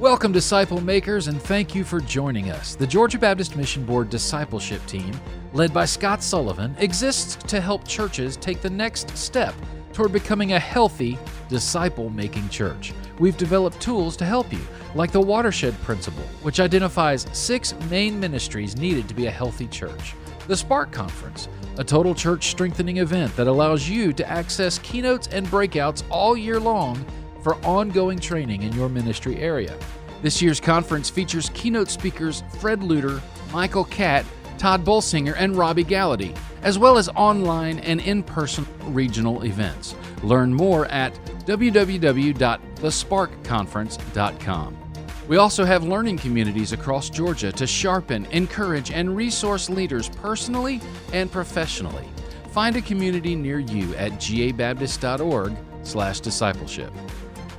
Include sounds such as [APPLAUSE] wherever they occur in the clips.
Welcome, disciple makers, and thank you for joining us. The Georgia Baptist Mission Board discipleship team, led by Scott Sullivan, exists to help churches take the next step toward becoming a healthy, disciple making church. We've developed tools to help you, like the Watershed Principle, which identifies six main ministries needed to be a healthy church, the Spark Conference, a total church strengthening event that allows you to access keynotes and breakouts all year long for ongoing training in your ministry area. This year's conference features keynote speakers Fred Luter, Michael Catt, Tod Bolsinger, and Robby Gallaty, as well as online and in person regional events. Learn more at www.thesparkconference.com. We also have learning communities across Georgia to sharpen, encourage, and resource leaders personally and professionally. Find a community near you at gabaptist.org/discipleship.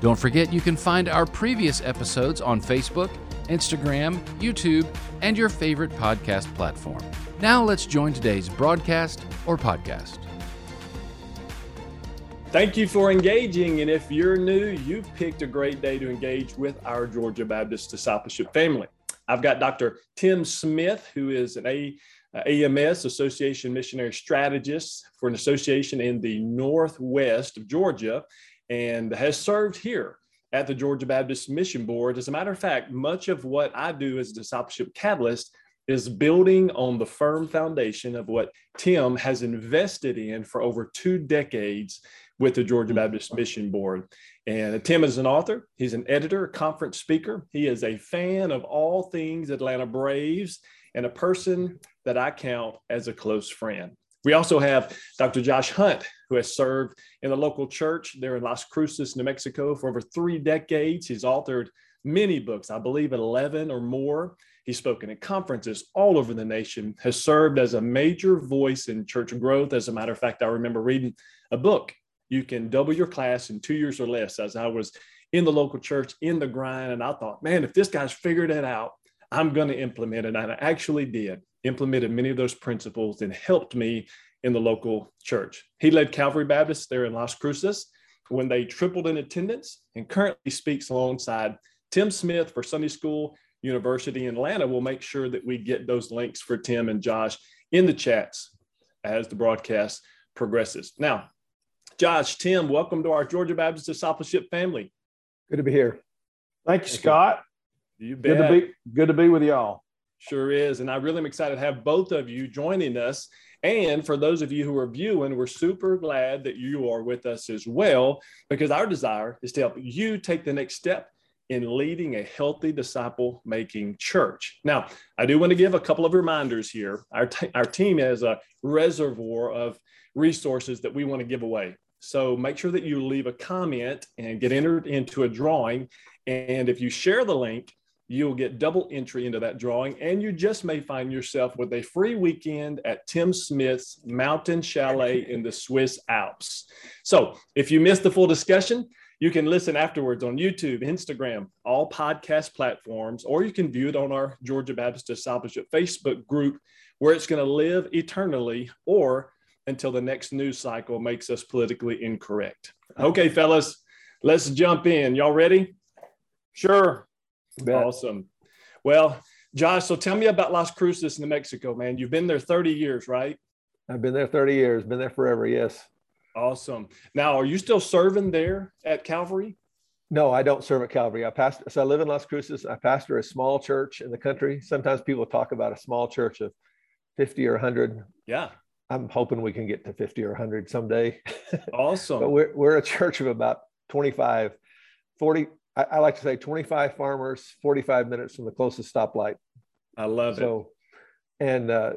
Don't forget you can find our previous episodes on Facebook, Instagram, YouTube, and your favorite podcast platform. Now let's join today's broadcast or podcast. Thank you for engaging. And if you're new, you've picked a great day to engage with our Georgia Baptist Discipleship family. I've got Dr. Tim Smith, who is an A, uh, AMS Association Missionary Strategist for an association in the Northwest of Georgia and has served here at the Georgia Baptist Mission Board. As a matter of fact, much of what I do as a discipleship catalyst is building on the firm foundation of what Tim has invested in for over two decades with the Georgia mm-hmm. Baptist Mission Board. And Tim is an author, he's an editor, a conference speaker. He is a fan of all things Atlanta Braves and a person that I count as a close friend. We also have Dr. Josh Hunt, who has served in the local church there in Las Cruces, New Mexico for over three decades. He's authored many books, I believe 11 or more. He's spoken at conferences all over the nation, has served as a major voice in church growth. As a matter of fact, I remember reading a book you can double your class in two years or less as I was in the local church in the grind. And I thought, man, if this guy's figured it out, I'm going to implement it. And I actually did, implemented many of those principles and helped me in the local church. He led Calvary Baptist there in Las Cruces when they tripled in attendance and currently speaks alongside Tim Smith for Sunday School University in Atlanta. We'll make sure that we get those links for Tim and Josh in the chats as the broadcast progresses. Now, Josh, Tim, welcome to our Georgia Baptist Discipleship family. Good to be here. Thank you, Scott. You bet. Good to be good to be with y'all. Sure is. And I really am excited to have both of you joining us. And for those of you who are viewing, we're super glad that you are with us as well, because our desire is to help you take the next step in leading a healthy disciple making church. Now, I do want to give a couple of reminders here. Our, t- our team has a reservoir of resources that we want to give away. So make sure that you leave a comment and get entered into a drawing. And if you share the link, you'll get double entry into that drawing. And you just may find yourself with a free weekend at Tim Smith's Mountain Chalet in the Swiss Alps. So if you missed the full discussion, you can listen afterwards on YouTube, Instagram, all podcast platforms, or you can view it on our Georgia Baptist Discipleship Facebook group where it's going to live eternally or until the next news cycle makes us politically incorrect. Okay, fellas, let's jump in. Y'all ready? Sure. Awesome. Well, Josh, so tell me about Las Cruces, New Mexico, man. You've been there 30 years, right? I've been there 30 years, been there forever, yes. Awesome. Now, are you still serving there at Calvary? No, I don't serve at Calvary. I pastor, so I live in Las Cruces. I pastor a small church in the country. Sometimes people talk about a small church of 50 or 100. Yeah. I'm hoping we can get to 50 or 100 someday. [LAUGHS] Awesome. but we're, we're a church of about 25, 40. I, I, like to say 25 farmers, 45 minutes from the closest stoplight. I love so, it. And uh,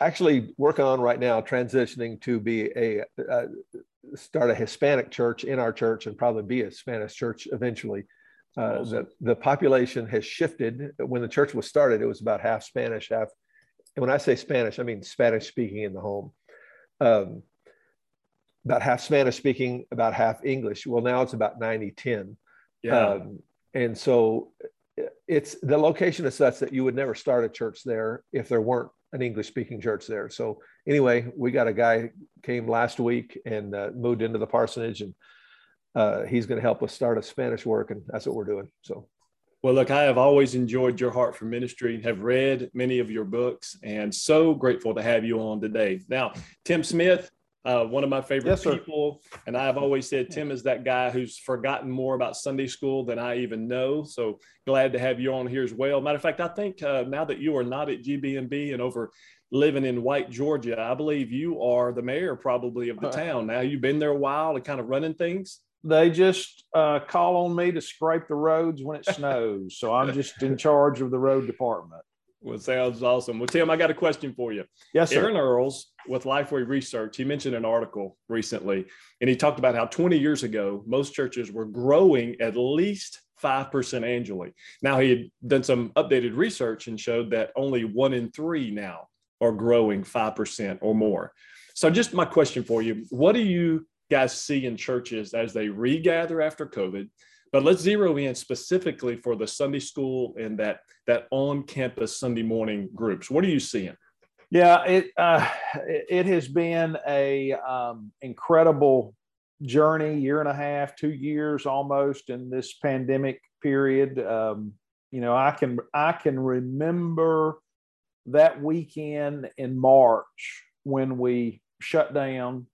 actually working on right now, transitioning to be a, uh, start a Hispanic church in our church and probably be a Spanish church eventually. Uh, awesome. the, the population has shifted. When the church was started, it was about half Spanish, half and when I say Spanish, I mean Spanish speaking in the home. Um, about half Spanish speaking, about half English. Well, now it's about 90 10. Yeah. Um, and so it's the location is such that you would never start a church there if there weren't an English speaking church there. So, anyway, we got a guy came last week and uh, moved into the parsonage, and uh, he's going to help us start a Spanish work, and that's what we're doing. So, Well, look, I have always enjoyed your heart for ministry, have read many of your books, and so grateful to have you on today. Now, Tim Smith, uh, one of my favorite yes, people. And I've always said Tim is that guy who's forgotten more about Sunday school than I even know. So glad to have you on here as well. Matter of fact, I think uh, now that you are not at GBMB and over living in White, Georgia, I believe you are the mayor probably of the uh, town. Now you've been there a while and kind of running things. They just uh, call on me to scrape the roads when it snows. so I'm just in charge of the road department. Well, sounds awesome. Well, Tim, I got a question for you. Yes, sir. Aaron Earls with Lifeway Research, he mentioned an article recently, and he talked about how 20 years ago, most churches were growing at least 5% annually. Now, he had done some updated research and showed that only one in three now are growing 5% or more. So, just my question for you what do you guys see in churches as they regather after COVID? But let's zero in specifically for the Sunday school and that that on-campus Sunday morning groups. What are you seeing? Yeah, it uh, it has been a um, incredible journey, year and a half, two years almost in this pandemic period. Um, you know, I can I can remember that weekend in March when we shut down,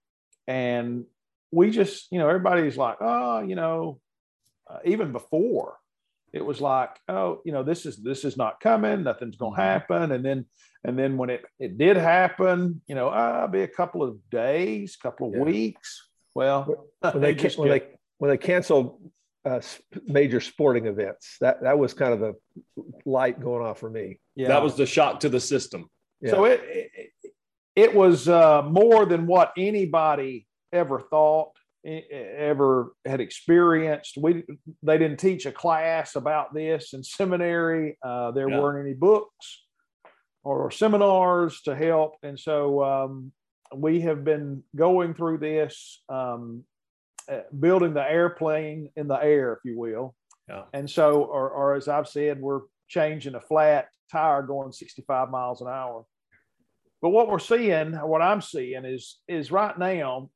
and we just you know everybody's like, oh, you know, uh, even before it was like oh you know this is this is not coming nothing's going to mm-hmm. happen and then and then when it it did happen you know i'll be a couple of days couple of yeah. weeks well when they, [LAUGHS] they when they when they canceled uh, major sporting events that that was kind of the light going off for me yeah that was the shock to the system yeah. so it, it, it was uh, more than what anybody ever thought ever had experienced. We they didn't teach a class about this in seminary. Uh, there yeah. weren't any books or seminars to help, and so um, we have been going through this, um, uh, building the airplane in the air, if you will. Yeah. And so, or, or as I've said, we're changing a flat tire going 65 miles an hour. But what we're seeing, what I'm seeing is is right now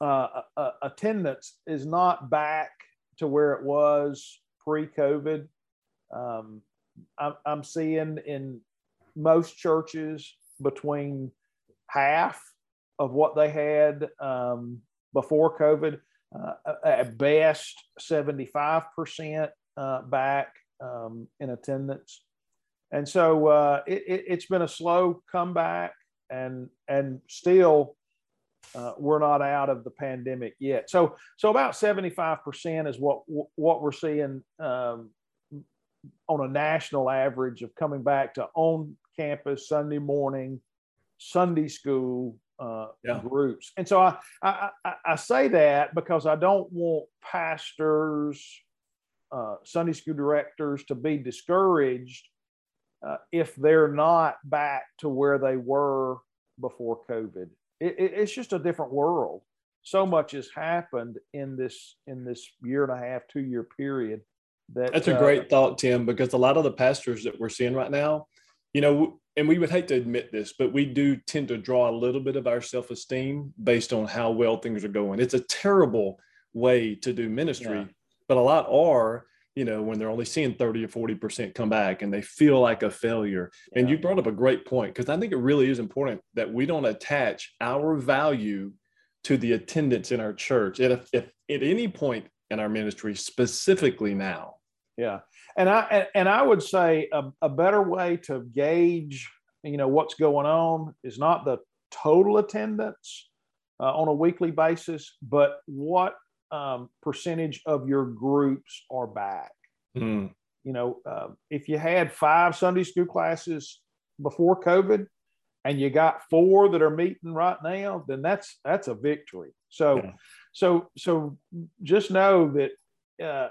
uh, attendance is not back to where it was pre-COVID. Um, I'm, I'm seeing in most churches between half of what they had um, before COVID, uh, at best 75% uh, back um, in attendance. And so uh, it, has it, been a slow comeback and, and still uh, we're not out of the pandemic yet. So, so about 75% is what, what we're seeing um, on a national average of coming back to on campus Sunday morning, Sunday school uh, yeah. groups. And so I, I, I, say that because I don't want pastors, uh, Sunday school directors to be discouraged uh, if they're not back to where they were before COVID it, it's just a different world. So much has happened in this in this year and a half, two year period. That that's a uh, great thought, Tim, because a lot of the pastors that we're seeing right now, you know, and we would hate to admit this, but we do tend to draw a little bit of our self esteem based on how well things are going. It's a terrible way to do ministry, yeah. but a lot are you know, when they're only seeing 30 or 40% come back and they feel like a failure. Yeah. And you brought up a great point because I think it really is important that we don't attach our value to the attendance in our church if, if at any point in our ministry, specifically now. Yeah. And I, and I would say a, a better way to gauge, you know, what's going on is not the total attendance uh, on a weekly basis, but what um, percentage of your groups are back. Mm. You know, uh, if you had five Sunday school classes before COVID, and you got four that are meeting right now, then that's that's a victory. So, yeah. so so just know that uh,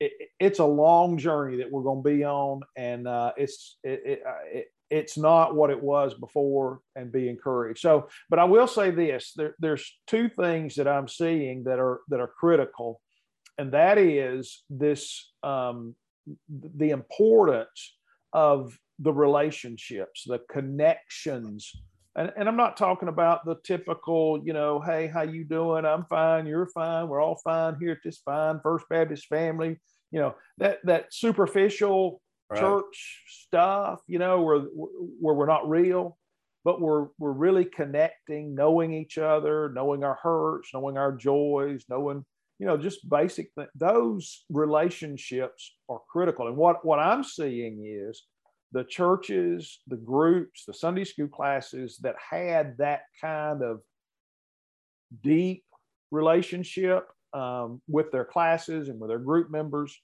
it, it's a long journey that we're going to be on, and uh, it's it, it, uh, it, it's not what it was before and be encouraged. So but i will say this there, there's two things that i'm seeing that are that are critical and that is this um, the importance of the relationships the connections. And, and i'm not talking about the typical you know hey how you doing? I'm fine. You're fine. We're all fine here. At this fine. First baptist family you know that that superficial church stuff you know where where we're not real but we're we're really connecting knowing each other knowing our hurts knowing our joys knowing you know just basic th- those relationships are critical. And what what i'm seeing is the churches the groups the sunday school classes that had that kind of deep relationship um, with their classes and with their group members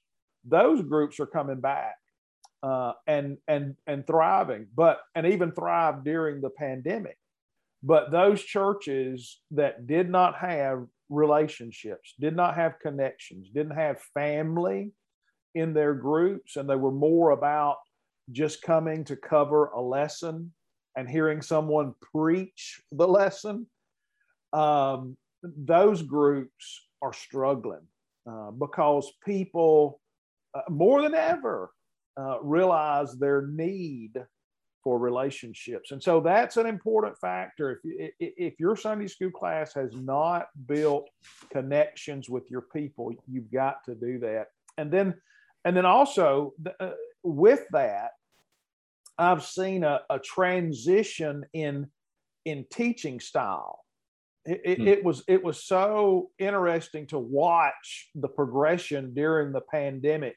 those groups are coming back uh, and and and thriving, but and even thrived during the pandemic. But those churches that did not have relationships, did not have connections, didn't have family in their groups, and they were more about just coming to cover a lesson and hearing someone preach the lesson. Um, those groups are struggling uh, because people, uh, more than ever, uh, realize their need for relationships. And so that's an important factor. If, if your Sunday school class has not built connections with your people, you've got to do that. And then, and then also uh, with that, I've seen a, a transition in in teaching style. It, it, hmm. it, was it was so interesting to watch the progression during the pandemic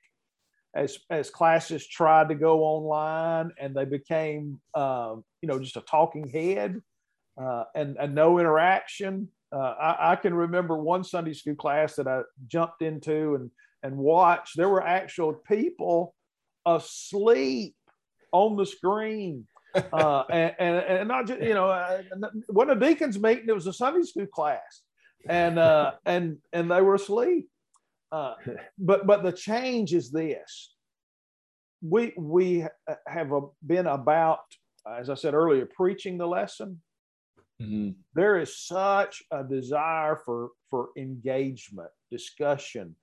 as as classes tried to go online and they became um, you know just a talking head uh, and and no interaction. Uh, I, I, can remember one Sunday school class that I jumped into and and watched. There were actual people asleep on the screen. [LAUGHS] Uh, and, and, and not just you know uh, wasn't a deacons meeting it was a sunday school class and uh and and they were asleep uh, [LAUGHS] but but the change is this: we we have been about, as I said earlier, preaching the lesson. Mm-hmm. There is such a desire for for engagement, discussion.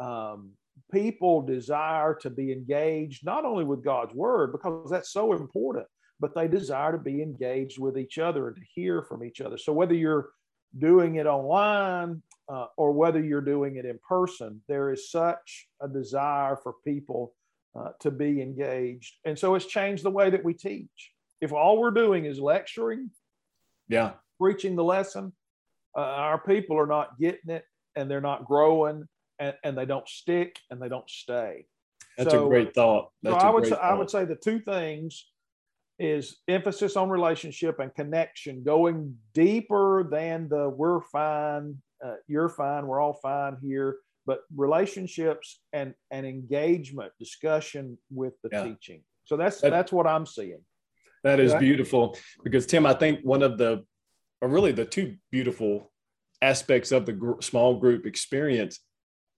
Um, people desire to be engaged not only with God's word because that's so important, but they desire to be engaged with each other and to hear from each other. So whether you're doing it online uh, or whether you're doing it in person, there is such a desire for people uh, to be engaged. And so it's changed the way that we teach. If all we're doing is lecturing, yeah, preaching the lesson, uh, our people are not getting it and they're not growing and, and they don't stick and they don't stay. That's so, a great thought. That's so I would say, thought. I would say the two things is emphasis on relationship and connection, going deeper than the we're fine, uh, you're fine, we're all fine here, but relationships and and engagement, discussion with the yeah. teaching. So that's that, that's what I'm seeing. That is beautiful because Tim, I think one of the, or really the two beautiful aspects of the gr- small group experience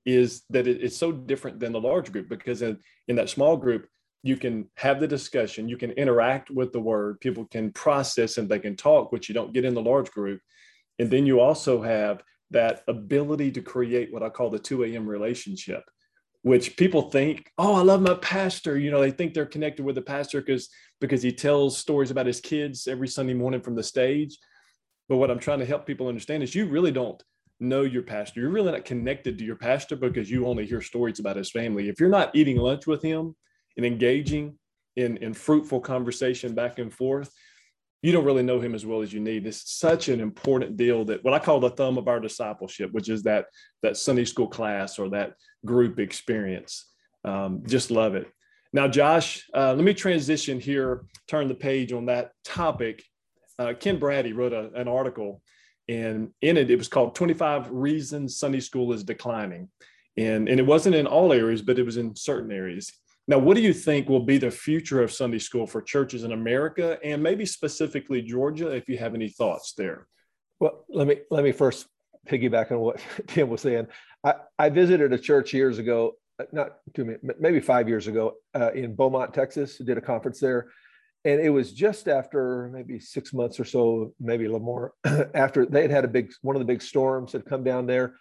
is that it, it's so different than the large group because in, in that small group you can have the discussion, you can interact with the word, people can process and they can talk, which you don't get in the large group. And then you also have that ability to create what I call the 2 a.m. relationship, which people think, oh, I love my pastor. You know, they think they're connected with the pastor because because he tells stories about his kids every Sunday morning from the stage. But what I'm trying to help people understand is you really don't know your pastor. You're really not connected to your pastor because you only hear stories about his family. If you're not eating lunch with him, and engaging in, in fruitful conversation back and forth, you don't really know him as well as you need. It's such an important deal that what I call the thumb of our discipleship, which is that that Sunday school class or that group experience. Um, just love it. Now, Josh, uh, let me transition here, turn the page on that topic. Uh, Ken Braddy wrote a, an article, and in it, it was called 25 Reasons Sunday School is Declining. And, and it wasn't in all areas, but it was in certain areas. Now, what do you think will be the future of Sunday school for churches in America and maybe specifically Georgia, if you have any thoughts there? Well, let me let me first piggyback on what [LAUGHS] Tim was saying. I, I visited a church years ago, not two, maybe five years ago, uh, in Beaumont, Texas. Did a conference there, and it was just after maybe six months or so, maybe a little more, [CLEARS THROAT] after they had had a big one of the big storms had come down there,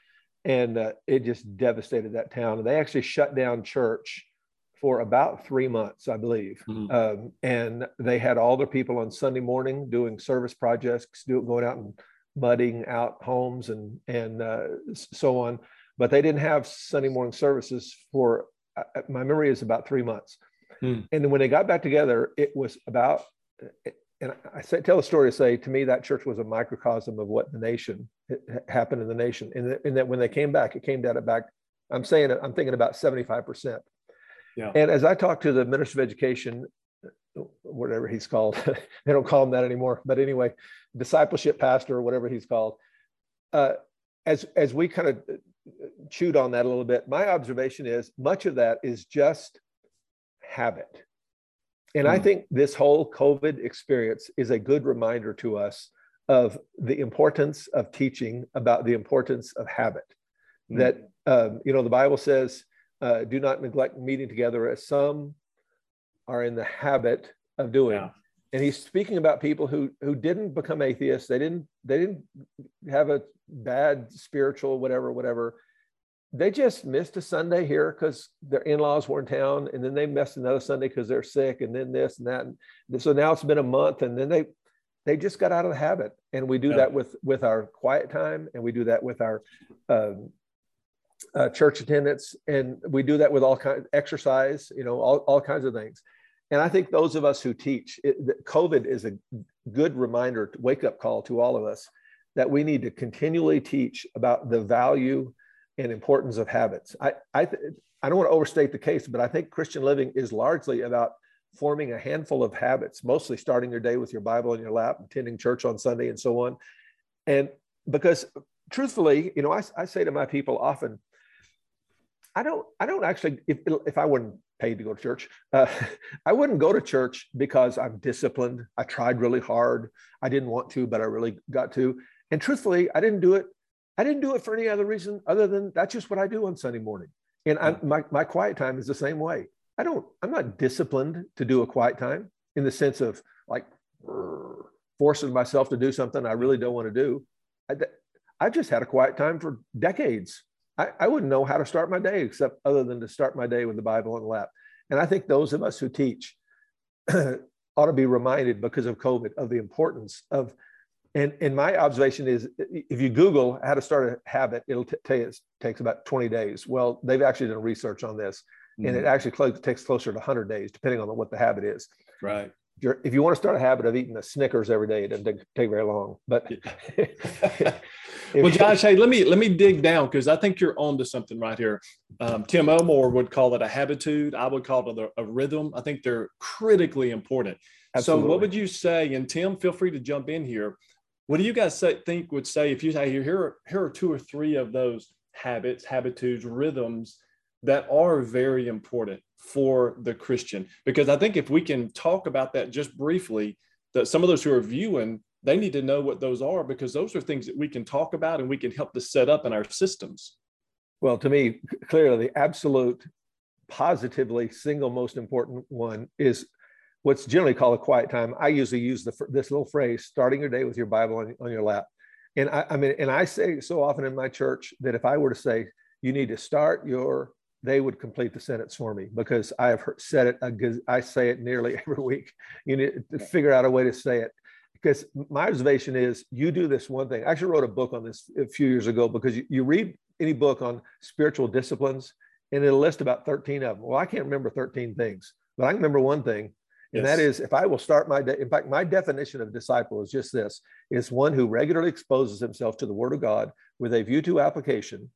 and uh, it just devastated that town. And they actually shut down church for about three months, I believe. Mm-hmm. Um, and they had all their people on Sunday morning doing service projects, do, going out and mudding out homes and and uh, so on. but they didn't have Sunday morning services for uh, uh, my memory is about three months. Hmm. And then when they got back together, it was about, and I say, tell the story to say, to me, that church was a microcosm of what the nation happened in the nation. And, and that when they came back, it came down to back, I'm saying, I'm thinking about 75%. Yeah. And as I talked to the minister of education, whatever he's called, [LAUGHS] they don't call him that anymore, but anyway, discipleship pastor or whatever he's called. Uh, as, as we kind of chewed on that a little bit. My observation is much of that is just habit. And mm. I hmm. think this whole COVID experience is a good reminder to us of the importance of teaching about the importance of habit. Mm. That, um, you know, the Bible says, uh, do not neglect meeting together as some are in the habit of doing. Yeah. And he's speaking about people who who didn't become atheists. They didn't they didn't have a bad spiritual whatever whatever they just missed a sunday here because their in-laws were in town and then they missed another sunday because they're sick and then this and that and so now it's been a month and then they they just got out of the habit and we do yeah. that with with our quiet time and we do that with our um, uh, church attendance and we do that with all kinds exercise you know all, all kinds of things and i think those of us who teach it, covid is a good reminder wake up call to all of us that we need to continually teach about the value and importance of habits. I, I, I don't want to overstate the case, but I think Christian living is largely about forming a handful of habits, mostly starting your day with your Bible in your lap, attending church on Sunday, and so on. And because truthfully, you know, I, I say to my people often, I don't, I don't actually, if, if I wasn't paid to go to church, uh, [LAUGHS] I wouldn't go to church because I'm disciplined. I tried really hard. I didn't want to, but I really got to. And truthfully, I didn't do it. I didn't do it for any other reason other than that's just what I do on Sunday morning. And I, my, my quiet time is the same way. I don't, I'm not disciplined to do a quiet time in the sense of like forcing myself to do something I really don't want to do. I, I've just had a quiet time for decades. I, I wouldn't know how to start my day except other than to start my day with the Bible on the lap. And I think those of us who teach [CLEARS THROAT] ought to be reminded because of COVID of the importance of and, and my observation is if you Google how to start a habit, it'll t- tell you it takes about 20 days. Well, they've actually done research on this, mm-hmm. and it mm-hmm. actually cl- takes closer to 100 days, depending on what the habit is. Right. If, you want to start a habit of eating a Snickers every day, it doesn't take, take very long. But [LAUGHS] well, Josh, hey, let me let me dig down because I think you're onto something right here. Um, Tim Elmore would call it a habitude. I would call it a, a rhythm. I think they're critically important. Absolutely. So, what would you say? And Tim, feel free to jump in here what do you guys say, think would say if you say here, here are, here are two or three of those habits, habitudes, rhythms that are very important for the Christian? Because I think if we can talk about that just briefly, that some of those who are viewing, they need to know what those are because those are things that we can talk about and we can help to set up in our systems. Well, to me, clearly the absolute positively single most important one is what's generally called a quiet time. I usually use the, this little phrase, starting your day with your Bible on, on your lap. And I, I mean, and I say so often in my church that if I were to say, you need to start your, they would complete the sentence for me because I have heard, said it. I say it nearly [LAUGHS] every week. You need to figure out a way to say it because my observation is you do this one thing. I actually wrote a book on this a few years ago because you, you read any book on spiritual disciplines and it'll list about 13 of them. Well, I can't remember 13 things, but I can remember one thing and yes. that is, if I will start my day, in fact, my definition of disciple is just this is one who regularly exposes himself to the word of God with a view to application,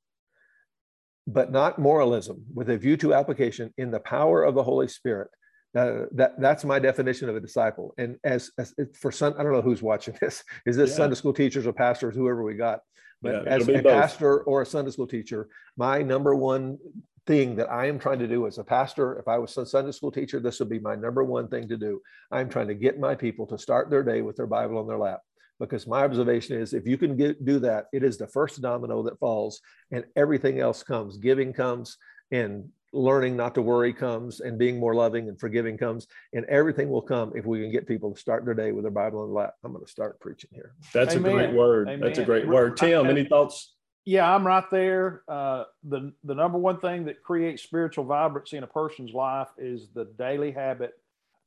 but not moralism, with a view to application in the power of the Holy Spirit. Uh, that that's my definition of a disciple. And as, as for some, I don't know who's watching this. [LAUGHS] Is this yeah. Sunday school teachers or pastors, whoever we got? But yeah, as a both. pastor or a Sunday school teacher, my number one thing that I am trying to do as a pastor. If I was a Sunday school teacher, this would be my number one thing to do. I'm trying to get my people to start their day with their Bible on their lap. Because my observation is if you can get, do that, it is the first domino that falls and everything else comes. Giving comes and learning not to worry comes and being more loving and forgiving comes and everything will come if we can get people to start their day with their bible in the lap i'm going to start preaching here that's Amen. a great word Amen. that's a great word tim any thoughts yeah, I'm right there. Uh, the the number one thing that creates spiritual vibrancy in a person's life is the daily habit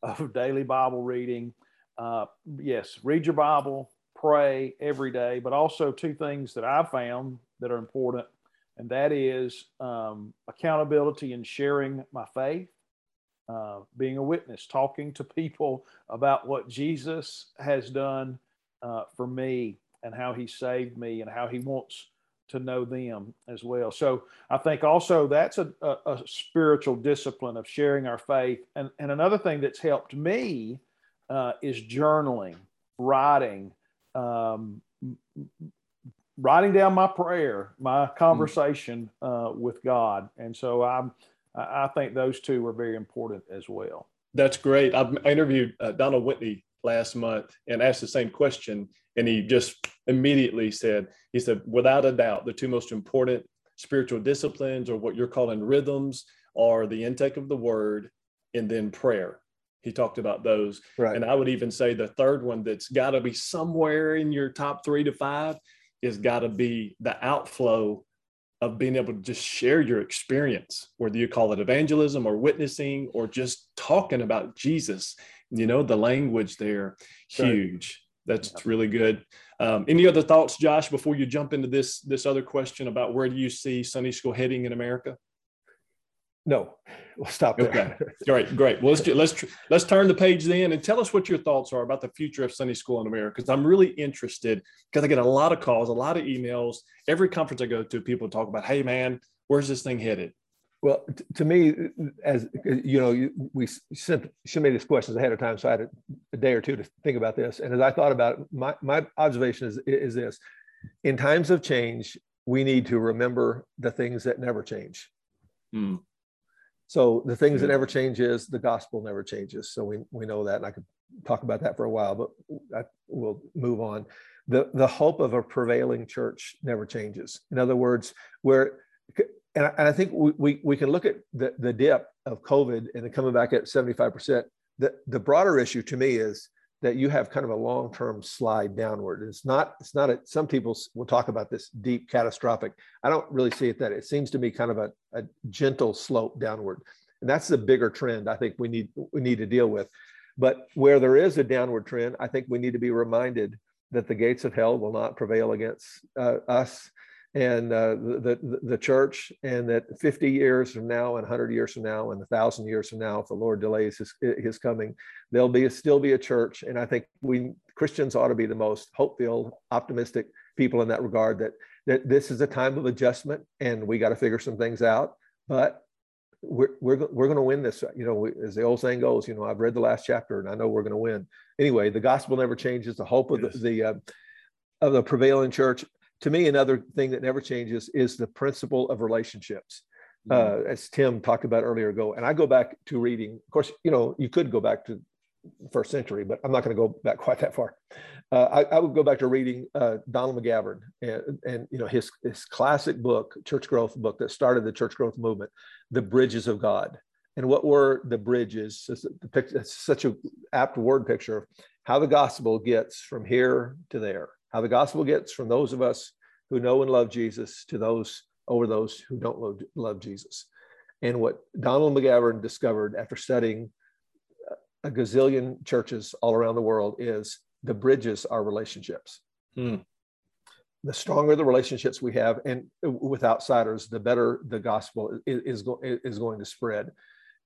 of [LAUGHS] daily Bible reading. Uh, yes, read your Bible, pray every day, but also two things that I've found that are important. and that is um, accountability and sharing my faith, uh, being a witness, talking to people about what Jesus has done uh, for me and how he saved me and how he wants to know them as well. So I think also that's a, a, a, spiritual discipline of sharing our faith. And, and another thing that's helped me uh, is journaling, writing, um, writing down my prayer, my conversation uh, with God. And so I'm, I think those two are very important as well. That's great. I interviewed uh, Donald Whitney last month and asked the same question and he just immediately said, he said, without a doubt, the two most important spiritual disciplines or what you're calling rhythms are the intake of the word and then prayer. He talked about those. Right. And I would even say the third one that's got to be somewhere in your top three to five is got to be the outflow of being able to just share your experience, whether you call it evangelism or witnessing or just talking about Jesus. You know, the language there, huge. That's yeah. really good. Um, any other thoughts, Josh, before you jump into this this other question about where do you see Sunday school heading in America? No, we'll stop there. Okay, great, great. Well, let's do, let's let's turn the page then and tell us what your thoughts are about the future of Sunday school in America. Because I'm really interested because I get a lot of calls, a lot of emails. Every conference I go to, people talk about, "Hey, man, where's this thing headed?" Well, t- to me, as you know, we sent she made these questions ahead of time, so I had a, a, day or two to think about this. And as I thought about it, my my observation is is this: in times of change, we need to remember the things that never change. Hmm. So the things that mm. never change is the gospel never changes. So we we know that, and I could talk about that for a while, but I, we'll move on. The the hope of a prevailing church never changes. In other words, where and I, and I think we, we, we can look at the, the dip of COVID and then coming back at 75%. The, the broader issue to me is that you have kind of a long-term slide downward. It's not, it's not a, some people will talk about this deep catastrophic. I don't really see it that it seems to be kind of a, a gentle slope downward. And that's the bigger trend I think we need, we need to deal with. But where there is a downward trend, I think we need to be reminded that the gates of hell will not prevail against uh, us and uh, the, the, the church, and that 50 years from now, and 100 years from now, and 1,000 years from now, if the Lord delays his, his coming, there'll be still be a church. And I think we Christians ought to be the most hope-filled, optimistic people in that regard. That that this is a time of adjustment, and we got to figure some things out. But we're we're, we're going to win this. You know, we, as the old saying goes, you know, I've read the last chapter, and I know we're going to win. Anyway, the gospel never changes. The hope of yes. the, the uh, of the prevailing church to me, another thing that never changes is the principle of relationships. Mm-hmm. Uh, as Tim talked about earlier ago, and I go back to reading. Of course, you know you could go back to first century, but I'm not going to go back quite that far. Uh, I, I, would go back to reading uh, Donald McGavran and, and you know his his classic book, church growth book that started the church growth movement, "The Bridges of God." And what were the bridges? It's, it's such a apt word picture of how the gospel gets from here to there how the gospel gets from those of us who know and love Jesus to those over those who don't love, love Jesus. And what Donald McGavran discovered after studying a gazillion churches all around the world is the bridges are relationships. Hmm. The stronger the relationships we have, and with outsiders, the better the gospel is, is, is going to spread.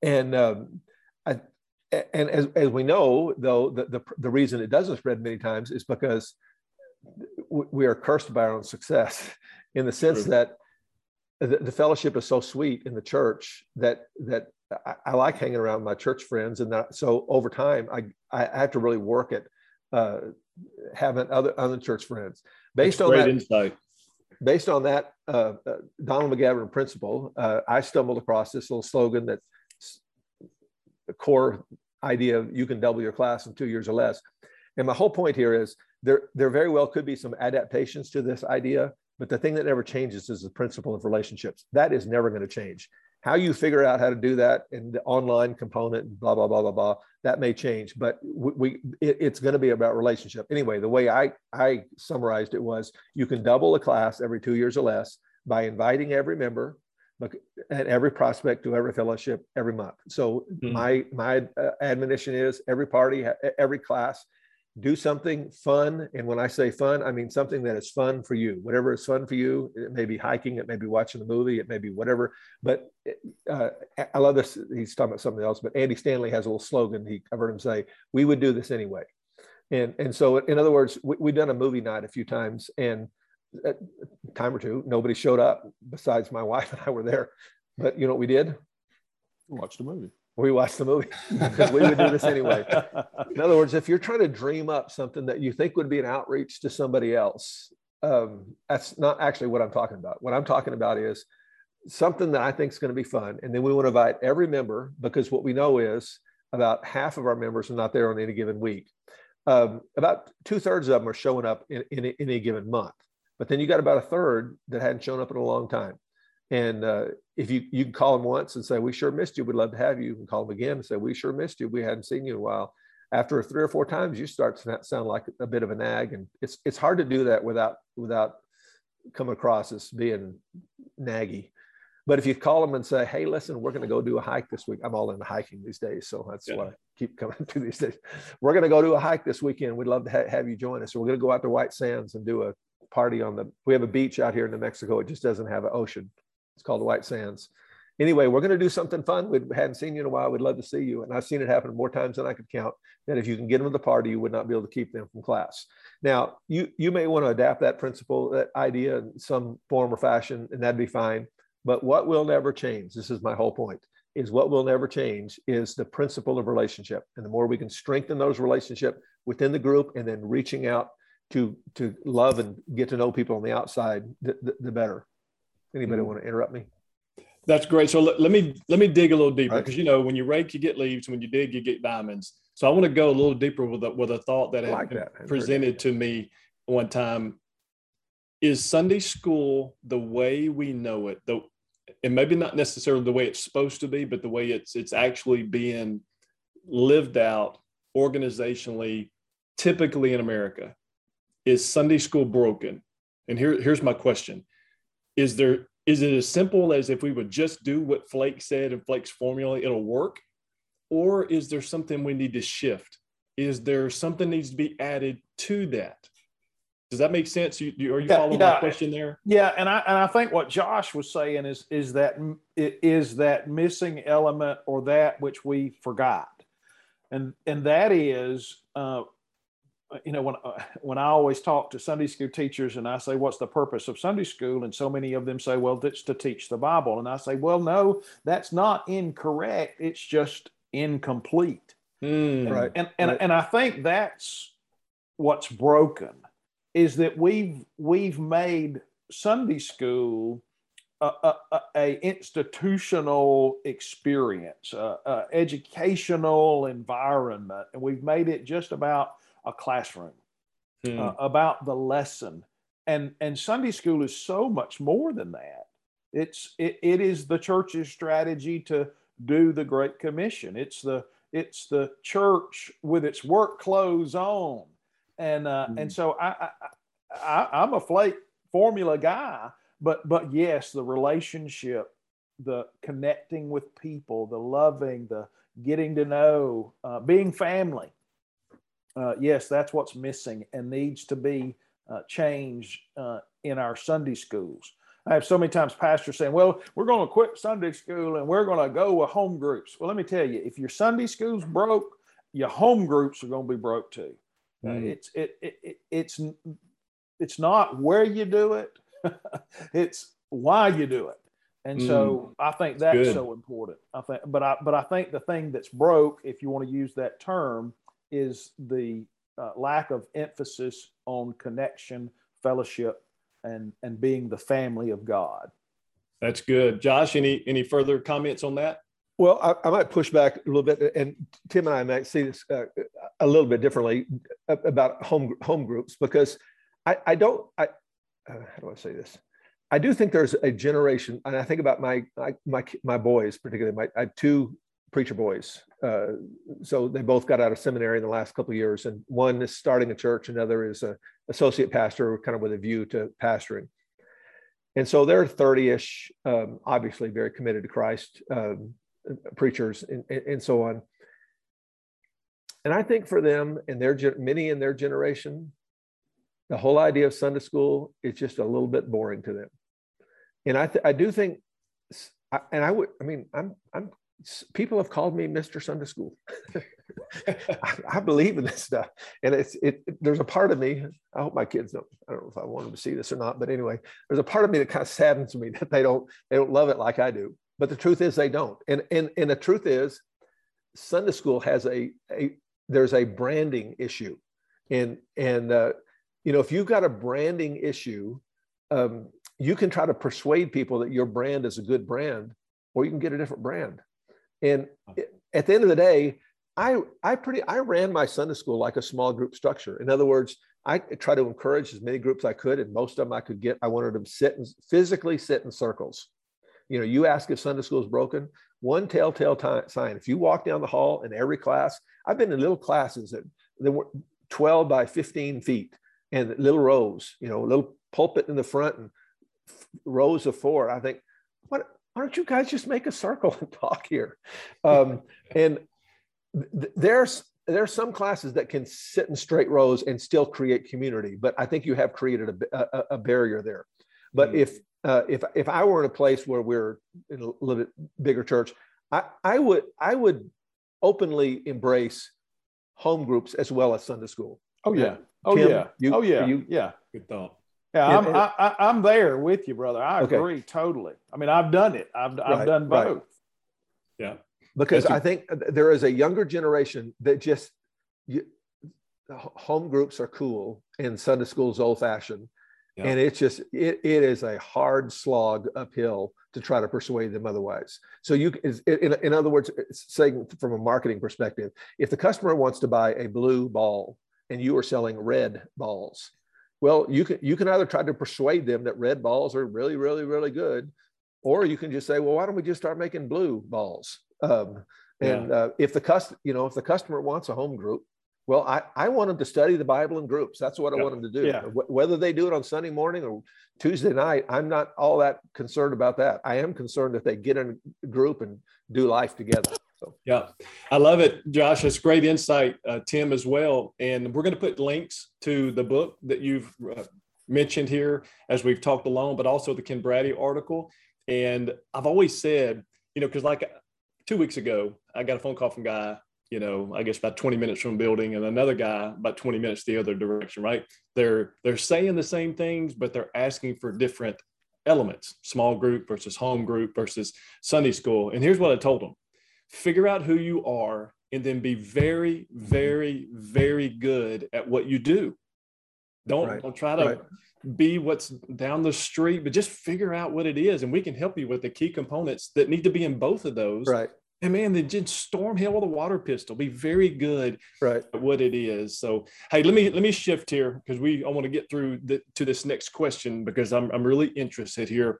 And um, I, and as, as we know, though, the, the, the reason it doesn't spread many times is because we are cursed by our own success [LAUGHS] in the sense True. that the, the, fellowship is so sweet in the church that that I, I, like hanging around my church friends and that so over time I I have to really work at uh, having other other church friends based That's on that insight. based on that uh, uh, Donald McGavran principle uh, I stumbled across this little slogan that the core idea of you can double your class in two years or less and my whole point here is there, there very well could be some adaptations to this idea, but the thing that never changes is the principle of relationships. That is never going to change. How you figure out how to do that in the online component, blah blah blah blah blah, that may change, but we, we it, it's going to be about relationship anyway. The way I I summarized it was you can double a class every two years or less by inviting every member and every prospect to every fellowship every month. So mm-hmm. my my uh, admonition is every party, every class do something fun. And when I say fun, I mean something that is fun for you. Whatever is fun for you, it may be hiking, it may be watching a movie, it may be whatever. But uh, I love this. He's talking about something else, but Andy Stanley has a little slogan. He I've heard him say, "We would do this anyway." And and so, in other words, we, we've done a movie night a few times, and a time or two, nobody showed up besides my [LAUGHS] wife and I were there. But you know what we did? Watch the movie we watch the movie [LAUGHS] because we would do this anyway. [LAUGHS] In other words, if you're trying to dream up something that you think would be an outreach to somebody else, um, that's not actually what I'm talking about. What I'm talking about is something that I think is going to be fun. And then we want to invite every member because what we know is about half of our members are not there on any given week. Um, about two thirds of them are showing up in, in, in any given month. But then you got about a third that hadn't shown up in a long time. And uh, if you you can call them once and say, "We sure missed you. We'd love to have you," you can call them again and say, "We sure missed you. We hadn't seen you in a while." After three or four times, you start to sound like a bit of a nag, and it's it's hard to do that without without coming across as being naggy. But if you call them and say, "Hey, listen, we're going to go do a hike this week," I'm all into hiking these days, so that's yeah. what I keep coming [LAUGHS] to these days. We're going to go do a hike this weekend. We'd love to ha- have you join us. So we're going to go out to White Sands and do a party on the. We have a beach out here in New Mexico. It just doesn't have an ocean. It's called the White Sands. Anyway, we're going to do something fun. We hadn't seen you in a while. We'd love to see you. And I've seen it happen more times than I could count. That if you can get them to the party, you would not be able to keep them from class. Now, you you may want to adapt that principle, that idea in some form or fashion, and that'd be fine. But what will never change, this is my whole point, is what will never change is the principle of relationship. And the more we can strengthen those relationships within the group and then reaching out to to love and get to know people on the outside, the, the, the better. Anybody mm-hmm. want to interrupt me? That's great. So let, let me let me dig a little deeper because right. you know when you rake you get leaves, when you dig you get diamonds. So I want to go a little deeper with a, with a thought that like that. presented to me one time. Is Sunday school the way we know it? The and maybe not necessarily the way it's supposed to be, but the way it's it's actually being lived out organizationally, typically in America. Is Sunday school broken? And here, here's my question is there is it as simple as if we would just do what Flake said and Flake's formula, it'll work? Or is there something we need to shift? Is there something needs to be added to that? Does that make sense? You, you are you yeah, following yeah. my question there? Yeah, and I and I think what Josh was saying is is that is that missing element or that which we forgot, and and that is uh, you know when uh, when I always talk to Sunday school teachers and I say what's the purpose of Sunday school? and so many of them say well it's to teach the Bible. And I say well no that's not incorrect. It's just incomplete. Mm, right. and and, right. and I think that's what's broken is that we've we've made Sunday school a, a, a institutional experience, a, a educational environment, and we've made it just about a classroom, hmm. uh, about the lesson. And, and Sunday school is so much more than that. It's it, it is the church's strategy to do the Great Commission. It's the it's the church with its work clothes on, and uh, hmm. and so I, I, I I'm a flake formula guy, but but yes, the relationship, the connecting with people, the loving, the getting to know, uh, being family uh, yes, that's what's missing and needs to be uh, changed uh, in our Sunday schools. I have so many times pastors saying, well, we're going to quit Sunday school and we're going to go with home groups. Well, let me tell you, if your Sunday school's broke, your home groups are going to be broke too. Mm. it's, it, it, it, it's, it's not where you do it, [LAUGHS] it's why you do it. And so mm. I think that's Good. so important. I think, but I, but I think the thing that's broke, if you want to use that term, is the uh, lack of emphasis on connection, fellowship, and and being the family of God. That's good, Josh. Any any further comments on that? Well, I, I might push back a little bit, and Tim and I might see this uh, a little bit differently about home home groups because I, I don't. I uh, how do I say this? I do think there's a generation, and I think about my my my, my boys, particularly my I have two preacher boys. Uh, so they both got out of seminary in the last couple of years, and one is starting a church, another is a associate pastor, kind of with a view to pastoring. And so they're 30-ish, um, obviously very committed to Christ, um, preachers, and, and so on. and I think for them and their many in their generation, the whole idea of Sunday school is just a little bit boring to them. And I, th- I do think, and I would, I mean, I'm, I'm, people have called me Mr. Sunday School. [LAUGHS] I, I, believe in this stuff, and it's, it, There's a part of me. I hope my kids don't. I don't know if I want them to see this or not, but anyway, there's a part of me that kind of saddens me [LAUGHS] that they don't, they don't love it like I do. But the truth is, they don't. And and and the truth is, Sunday school has a, a there's a branding issue, and and uh, you know if you've got a branding issue, um, you can try to persuade people that your brand is a good brand, or you can get a different brand. And at the end of the day, I I pretty I ran my Sunday school like a small group structure. In other words, I try to encourage as many groups I could, and most of them I could get. I wanted them sit and physically sit in circles. You know, you ask if Sunday school is broken. One telltale time, sign. If you walk down the hall in every class, I've been in little classes that they were 12 by 15 feet and little rows. You know, little pulpit in the front and rows of four. I think, what? Why don't you guys just make a circle [LAUGHS] and talk here? Um, and th- there's there's some classes that can sit in straight rows and still create community, but I think you have created a, a, a barrier there. But mm-hmm. if uh, if if I were in a place where we're in a little bit bigger church, I, I would I would openly embrace home groups as well as Sunday school. Oh yeah. Oh Kim, yeah. You, oh yeah. You, yeah. Good thought. Yeah, I'm and, I, am there with you, brother. I okay. agree totally. I mean, I've done it. I've I've right, done both. Right. Yeah, because I think there is a younger generation that just you, home groups are cool and Sunday school is old fashioned, yeah. and it's just it, it is a hard slog uphill to try to persuade them otherwise. So you, in, in other words, uh, saying from a marketing perspective, if the customer wants to buy a blue ball and you are selling red balls well, you can you can either try to persuade them that red balls are really, really, really good, or you can just say, well, why don't we just start making blue balls? Um, and yeah. uh, if the cust, you know, if the customer wants a home group, well, I, I want them to study the Bible in groups. That's what I want them to do. Yeah. Whether they do it on Sunday morning or Tuesday night, I'm not all that concerned about that. I am concerned that they get in a group and do life together. So yeah, I love it, Josh. It's great insight, uh, Tim, as well. And we're going to put links to the book that you've uh, mentioned here as we've talked along, but also the Ken Braddy article. And I've always said, you know, because like two weeks ago, I got a phone call from guy, you know, I guess about 20 minutes from building, and another guy about 20 minutes the other direction. Right? They're they're saying the same things, but they're asking for different elements: small group versus home group versus Sunday school. And here's what I told them figure out who you are and then be very very very good at what you do don't, right. don't try to right. be what's down the street but just figure out what it is and we can help you with the key components that need to be in both of those right and man, then just storm hell with a water pistol. Be very good right. at what it is. So, hey, let me let me shift here because we I want to get through the, to this next question because I'm I'm really interested here.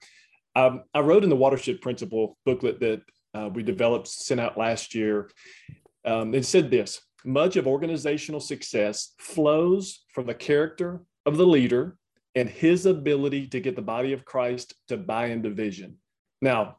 Um, I wrote in the watershed principle booklet that uh, we developed, sent out last year. Um, it said this much of organizational success flows from the character of the leader and his ability to get the body of Christ to buy into vision. Now,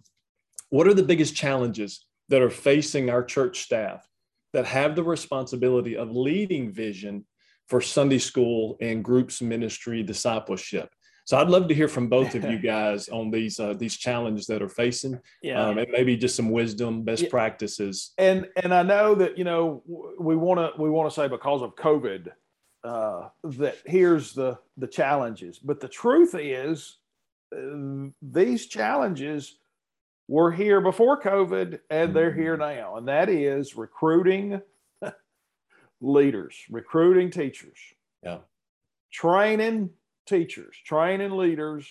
what are the biggest challenges that are facing our church staff that have the responsibility of leading vision for Sunday school and groups ministry discipleship? So I'd love to hear from both of you [LAUGHS] guys on these uh, these challenges that are facing, yeah. um, and maybe just some wisdom, best yeah. practices. And and I know that you know we want to we want to say because of COVID uh, that here's the the challenges, but the truth is uh, these challenges were here before COVID and they're here mm-hmm. now, and that is recruiting [LAUGHS] leaders, recruiting teachers, yeah, training teachers, training leaders,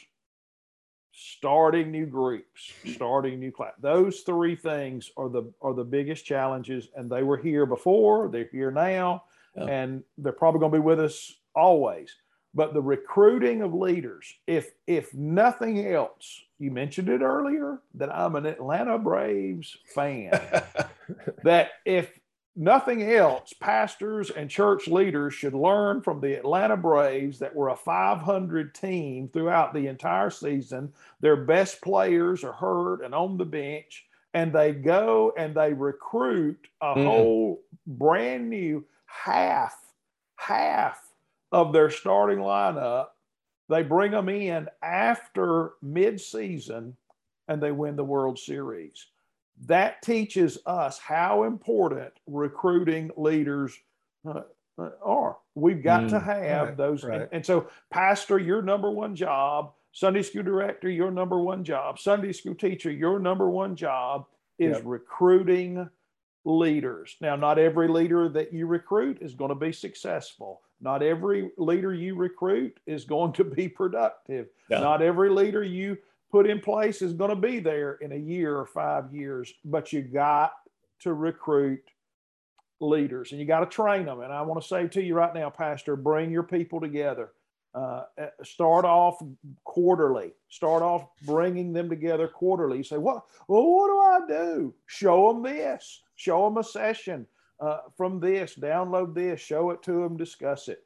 starting new groups, starting new class. Those three things are the are the biggest challenges, and they were here before. They're here now, yeah. and they're probably going to be with us always. But the recruiting of leaders, if if nothing else, you mentioned it earlier that I'm an Atlanta Braves fan. [LAUGHS] that if nothing else, pastors and church leaders should learn from the Atlanta Braves that were a 500 team throughout the entire season. Their best players are hurt and on the bench. and they go and they recruit a mm. whole brand new half, half of their starting lineup. They bring them in after midseason and they win the World Series. That teaches us how important recruiting leaders uh, uh are. We've got mm, to have right, those. Right. And, and so, Pastor, your number one job Sunday school director, your number one job. Sunday school teacher, your number one job is yep. recruiting leaders. Now, not every leader that you recruit is going to be successful. Not every leader you recruit is going to be productive. Yeah. Not every leader you put in place is going to be there in a year or five years, but you got to recruit leaders and you got to train them. And I want to say to you right now, Pastor, bring your people together uh, uh, start off quarterly. Start off bringing them together quarterly. You say, "What? Well, what do I do?" Show them this. Show them a session uh, from this. Download this. Show it to them. Discuss it.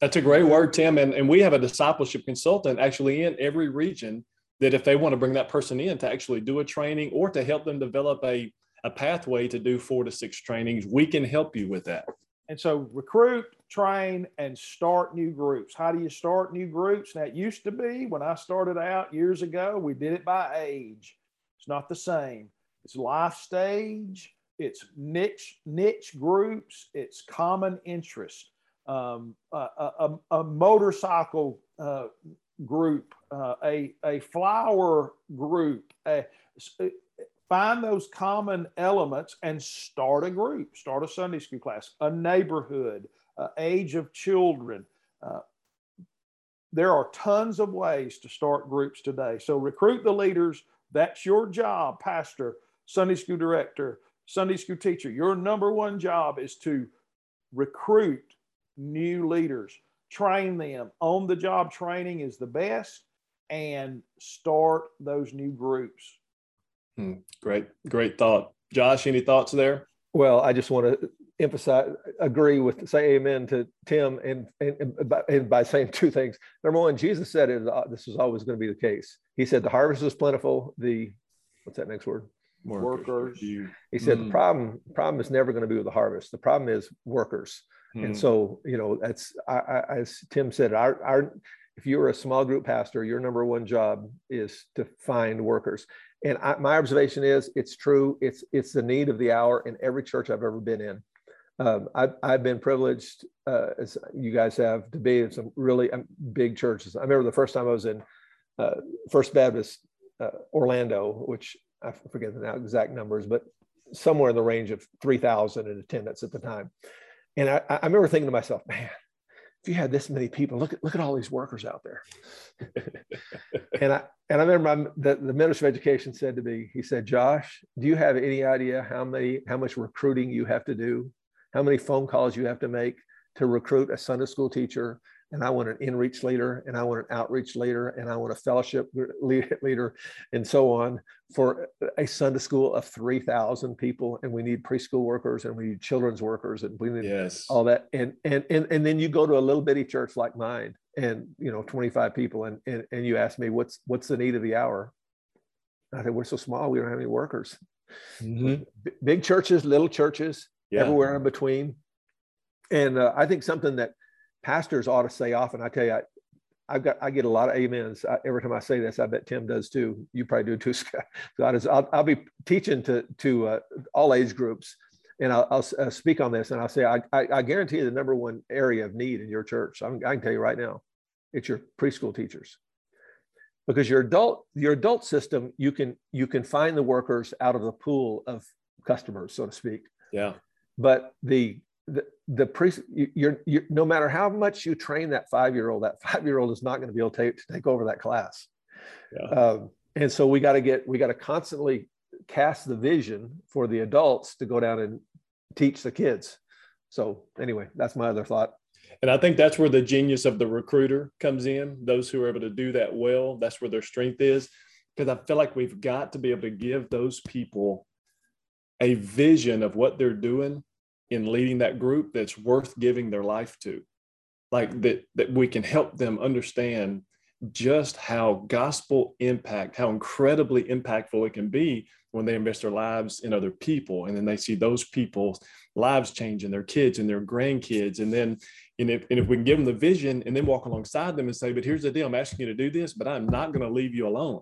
That's a great word, Tim. And, and we have a discipleship consultant actually in every region that if they want to bring that person in to actually do a training or to help them develop a, a pathway to do four to six trainings, we can help you with that. And so recruit, train, and start new groups. How do you start new groups? It used to be when I started out years ago, we did it by age. It's not the same. It's life stage, it's niche, niche groups, it's common interest. Um, a, a, a, motorcycle uh, group, uh, a, a flower group, a, find those common elements and start a group, start a Sunday school class, a neighborhood, uh, age of children. Uh, there are tons of ways to start groups today. So recruit the leaders. That's your job, pastor, Sunday school director, Sunday school teacher. Your number one job is to recruit new leaders, train them. On the job training is the best, and start those new groups. Hmm. Great, great thought. Josh, any thoughts there? Well, I just want to emphasize, agree with, say amen to Tim, and, and, and, by, and by saying two things. Number one, Jesus said it, uh, this is always going to be the case. He said the harvest is plentiful. The, what's that next word? Workers. He said mm. the problem problem is never going to be with the harvest. The problem is workers. And so, you know, that's I, I, as Tim said, our, our if you're a small group pastor, your number one job is to find workers. And I, my observation is it's true. It's it's the need of the hour in every church I've ever been in. Um, I've, I've been privileged, uh, as you guys have, to be in some really um, big churches. I remember the first time I was in uh, First Baptist uh, Orlando, which I forget the exact numbers, but somewhere in the range of 3,000 in attendance at the time. And I, I remember thinking to myself, man, if you had this many people, look at look at all these workers out there. [LAUGHS] and I and I remember my, the, the minister of education said to me, he said, Josh, do you have any idea how many how much recruiting you have to do, how many phone calls you have to make to recruit a Sunday school teacher, and I want an in-reach leader, and I want an outreach leader, and I want a fellowship leader, and so on for a Sunday school of 3,000 people. And we need preschool workers and we need children's workers and we need yes. all that. And, and, and, and then you go to a little bitty church like mine and, you know, 25 people and, and, and you ask me, what's, what's the need of the hour? I said, we're so small, we don't have any workers. Mm-hmm. Big churches, little churches, yeah. everywhere in between. And uh, I think something that pastors ought to say often. I tell you, I, I've got I get a lot of amens I, every time I say this. I bet Tim does too. You probably do too, [LAUGHS] Scott. God is I'll, I'll be teaching to to uh, all age groups, and I'll, I'll uh, speak on this. And I'll say I, I, I guarantee you the number one area of need in your church. I'm, I can tell you right now, it's your preschool teachers, because your adult your adult system you can you can find the workers out of the pool of customers, so to speak. Yeah. But the the, the pre you're, you're no matter how much you train that five year old that five year old is not going to be able to take, to take over that class. Yeah. um, and so we got to get we got to constantly cast the vision for the adults to go down and teach the kids. So anyway that's my other thought. And i think that's where the genius of the recruiter comes in those who are able to do that well that's where their strength is. Because i feel like we've got to be able to give those people a vision of what they're doing in leading that group that's worth giving their life to. Like that that we can help them understand just how gospel impact how incredibly impactful it can be when they invest their lives in other people and then they see those people's lives change and their kids and their grandkids and then and if, and if we can give them the vision and then walk alongside them and say but here's the deal i'm asking you to do this but i'm not going to leave you alone.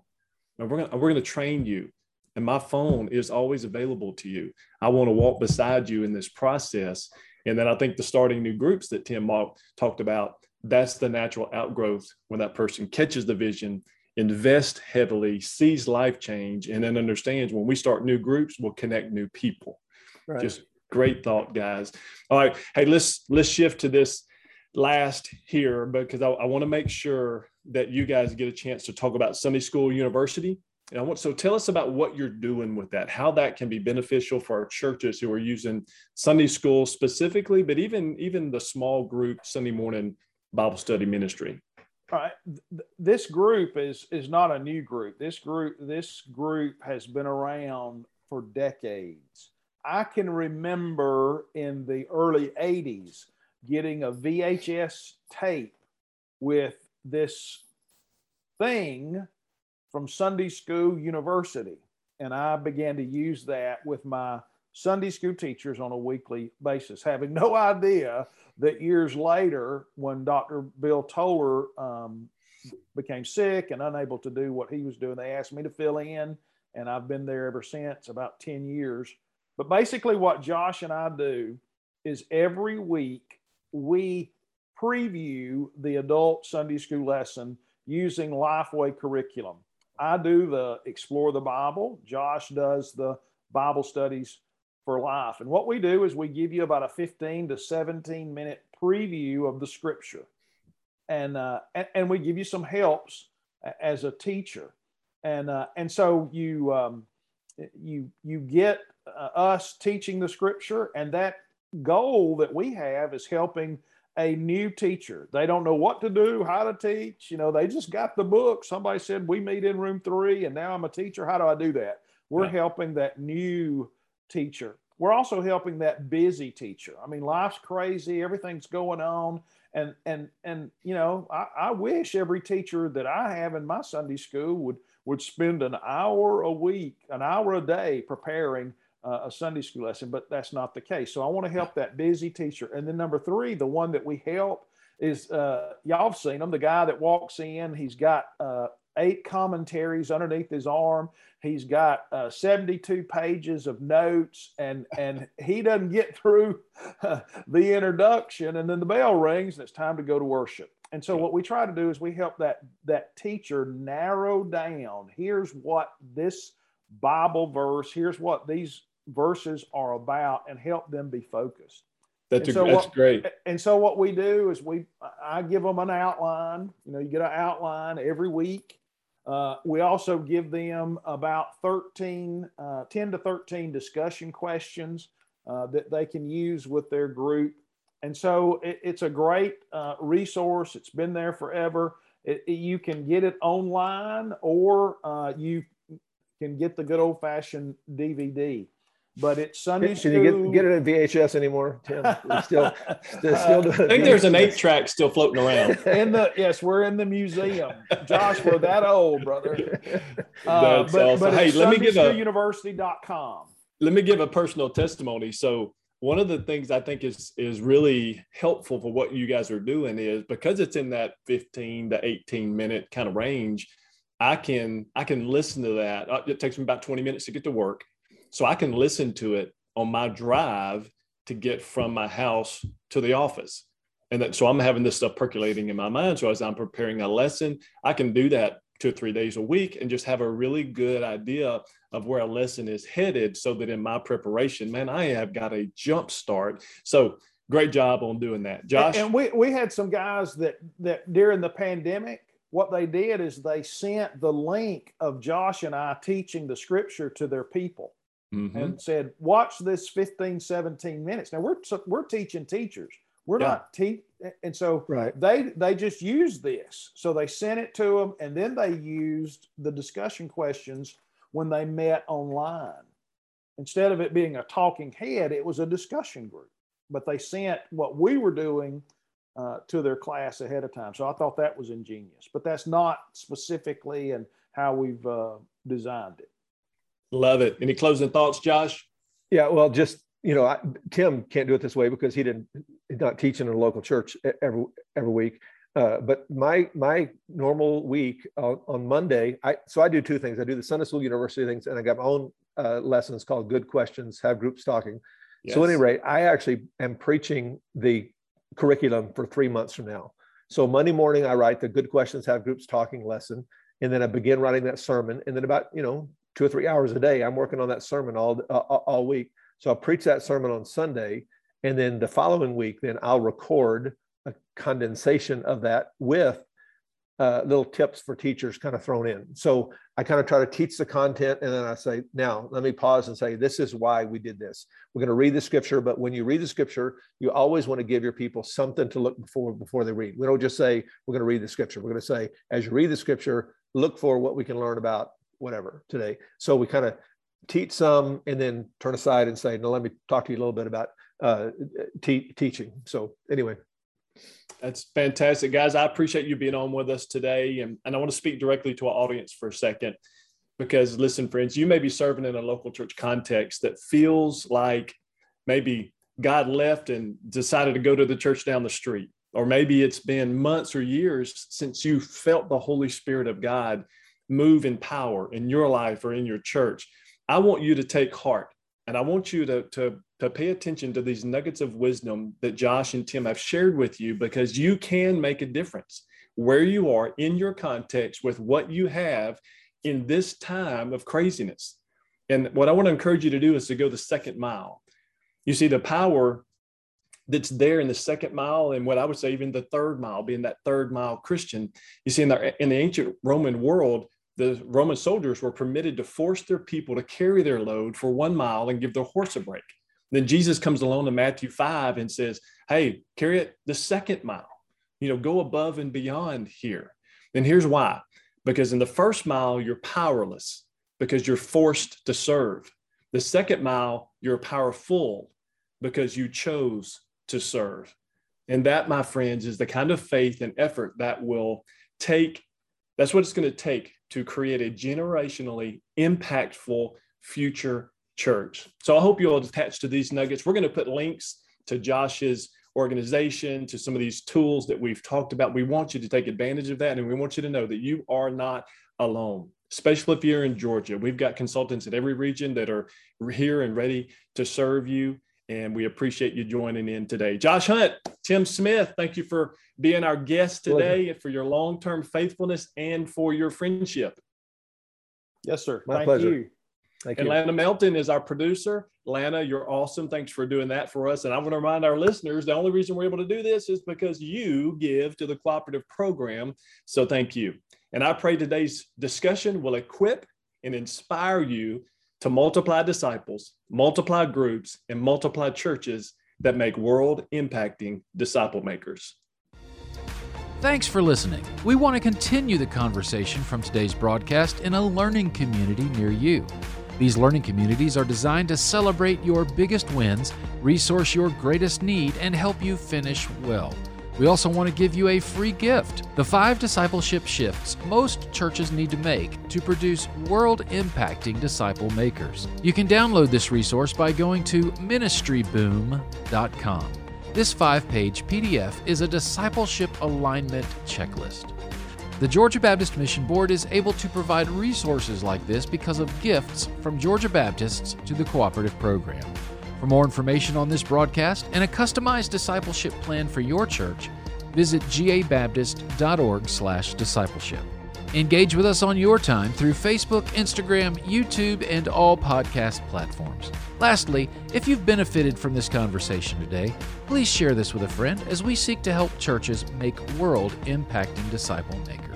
And we're going we're going to train you and my phone is always available to you i want to walk beside you in this process and then i think the starting new groups that tim talked about that's the natural outgrowth when that person catches the vision invest heavily, sees life change, and then understands when we start new groups, we'll connect new people. Right. Just great thought, guys. All right. Hey, let's let's shift to this last here because I, I want to make sure that you guys get a chance to talk about Sunday School University. And I want so tell us about what you're doing with that, how that can be beneficial for our churches who are using Sunday school specifically, but even even the small group Sunday morning Bible study ministry. Right. This group is is not a new group. This group this group has been around for decades. I can remember in the early 80s getting a VHS tape with this thing from Sunday School University. And I began to use that with my Sunday school teachers on a weekly basis, having [LAUGHS] no idea that years later, when Dr. Bill Toller um, became sick and unable to do what he was doing, they asked me to fill in, and I've been there ever since, about 10 years. But basically, what Josh and I do is every week we preview the adult Sunday school lesson using Lifeway curriculum. I do the Explore the Bible, Josh does the Bible studies for life. And what we do is we give you about a 15 to 17 minute preview of the scripture. And, uh, and, and, we give you some helps as a teacher. And, uh, and so you, um, you, you get uh, us teaching the scripture, and that goal that we have is helping a new teacher. They don't know what to do, how to teach. You know, they just got the book. Somebody said, We meet in room three, and now I'm a teacher. How do I do that? We're yeah. helping that new teacher. We're also helping that busy teacher. I mean, life's crazy, everything's going on. And and and you know, I, I wish every teacher that I have in my Sunday school would would spend an hour a week, an hour a day preparing uh, a Sunday school lesson, but that's not the case. So I want to help that busy teacher. And then number three, the one that we help is uh, y'all have seen him, the guy that walks in, he's got uh, eight commentaries underneath his arm. He's got uh, 72 pages of notes, and and he doesn't get through uh, [LAUGHS] the introduction, and then the bell rings, and it's time to go to worship. And so, what we try to do is we help that that teacher narrow down. Here's what this Bible verse. Here's what these verses are about, and help them be focused. That's, a, so that's what, great. And so what we do is we I give them an outline. You know, you get an outline every week uh, we also give them about 13, uh, 10 to 13 discussion questions uh, that they can use with their group. And so it, it's a great uh, resource. It's been there forever. It, it, you can get it online or uh, you can get the good old fashioned DVD but it's Sunday Can school. you get, get it at VHS anymore, Tim? [LAUGHS] still, still, still I think there's an eight track still floating around. In the yes, we're in the museum. Josh, we're that old, brother. [LAUGHS] Uh, That's but, awesome. But hey, let me give a university.com. Let me give a personal testimony. So one of the things I think is is really helpful for what you guys are doing is because it's in that 15 to 18 minute kind of range, I can I can listen to that. Uh, it takes me about 20 minutes to get to work so I can listen to it on my drive to get from my house to the office. And that, so I'm having this stuff percolating in my mind. So as I'm preparing a lesson, I can do that two or three days a week and just have a really good idea of where a lesson is headed so that in my preparation, man, I have got a jump start. So great job on doing that. Josh. And we, we had some guys that, that during the pandemic, what they did is they sent the link of Josh and I teaching the scripture to their people mm-hmm. and said, watch this 15, 17 minutes. Now we're, we're teaching teachers. We're yeah. not teach. And so right. they, they just used this. So they sent it to them and then they used the discussion questions when they met online. Instead of it being a talking head, it was a discussion group. But they sent what we were doing uh, to their class ahead of time. So I thought that was ingenious, but that's not specifically and how we've uh, designed it. Love it. Any closing thoughts, Josh? Yeah, well, just you know, I, Tim can't do it this way because he didn't. He's not teaching in a local church every every week. Uh, but my my normal week uh, on Monday, I so I do two things. I do the Sunday School University things, and I got my own uh, lessons called Good Questions. Have groups talking. Yes. So, at any rate, I actually am preaching the curriculum for three months from now. So Monday morning, I write the Good Questions Have Groups Talking lesson, and then I begin writing that sermon. And then about you know two or three hours a day, I'm working on that sermon all uh, all week. So I'll preach that sermon on Sunday, and then the following week, then I'll record a condensation of that with uh, little tips for teachers kind of thrown in. So I kind of try to teach the content and then I say, now let me pause and say, this is why we did this. We're going to read the scripture, but when you read the scripture, you always want to give your people something to look for before they read. We don't just say, we're going to read the scripture. We're going to say, as you read the scripture, look for what we can learn about whatever today. So we kind of teach some and then turn aside and say, no, let me talk to you a little bit about uh, te- teaching. So anyway. That's fantastic, guys. I appreciate you being on with us today. And, and I want to speak directly to our audience for a second because, listen, friends, you may be serving in a local church context that feels like maybe God left and decided to go to the church down the street. Or maybe it's been months or years since you felt the Holy Spirit of God move in power in your life or in your church. I want you to take heart and I want you to, to to pay attention to these nuggets of wisdom that Josh and Tim have shared with you because you can make a difference where you are in your context with what you have in this time of craziness. And what I want to encourage you to do is to go the second mile. You see, the power that's there in the second mile, and what I would say, even the third mile, being that third mile Christian. You see, in the, in the ancient Roman world, the Roman soldiers were permitted to force their people to carry their load for one mile and give their horse a break. Then Jesus comes along in Matthew 5 and says, Hey, carry it the second mile, you know, go above and beyond here. And here's why because in the first mile, you're powerless because you're forced to serve. The second mile, you're powerful because you chose to serve. And that, my friends, is the kind of faith and effort that will take, that's what it's going to take to create a generationally impactful future church. So I hope you'll attach to these nuggets. We're going to put links to Josh's organization, to some of these tools that we've talked about. We want you to take advantage of that. And we want you to know that you are not alone, especially if you're in Georgia. We've got consultants in every region that are here and ready to serve you. And we appreciate you joining in today. Josh Hunt, Tim Smith, thank you for being our guest today and for your long term faithfulness and for your friendship. Yes, sir. My thank pleasure. You. Thank and you. Lana Melton is our producer. Lana, you're awesome. Thanks for doing that for us. And I want to remind our listeners the only reason we're able to do this is because you give to the cooperative program. So thank you. And I pray today's discussion will equip and inspire you to multiply disciples, multiply groups, and multiply churches that make world impacting disciple makers. Thanks for listening. We want to continue the conversation from today's broadcast in a learning community near you. These learning communities are designed to celebrate your biggest wins, resource your greatest need, and help you finish well. We also want to give you a free gift the five discipleship shifts most churches need to make to produce world impacting disciple makers. You can download this resource by going to ministryboom.com. This five page PDF is a discipleship alignment checklist. The Georgia Baptist Mission Board is able to provide resources like this because of gifts from Georgia Baptists to the cooperative program. For more information on this broadcast and a customized discipleship plan for your church, visit gabaptist.org/discipleship. Engage with us on your time through Facebook, Instagram, YouTube, and all podcast platforms. Lastly, if you've benefited from this conversation today, please share this with a friend as we seek to help churches make world impacting disciple makers.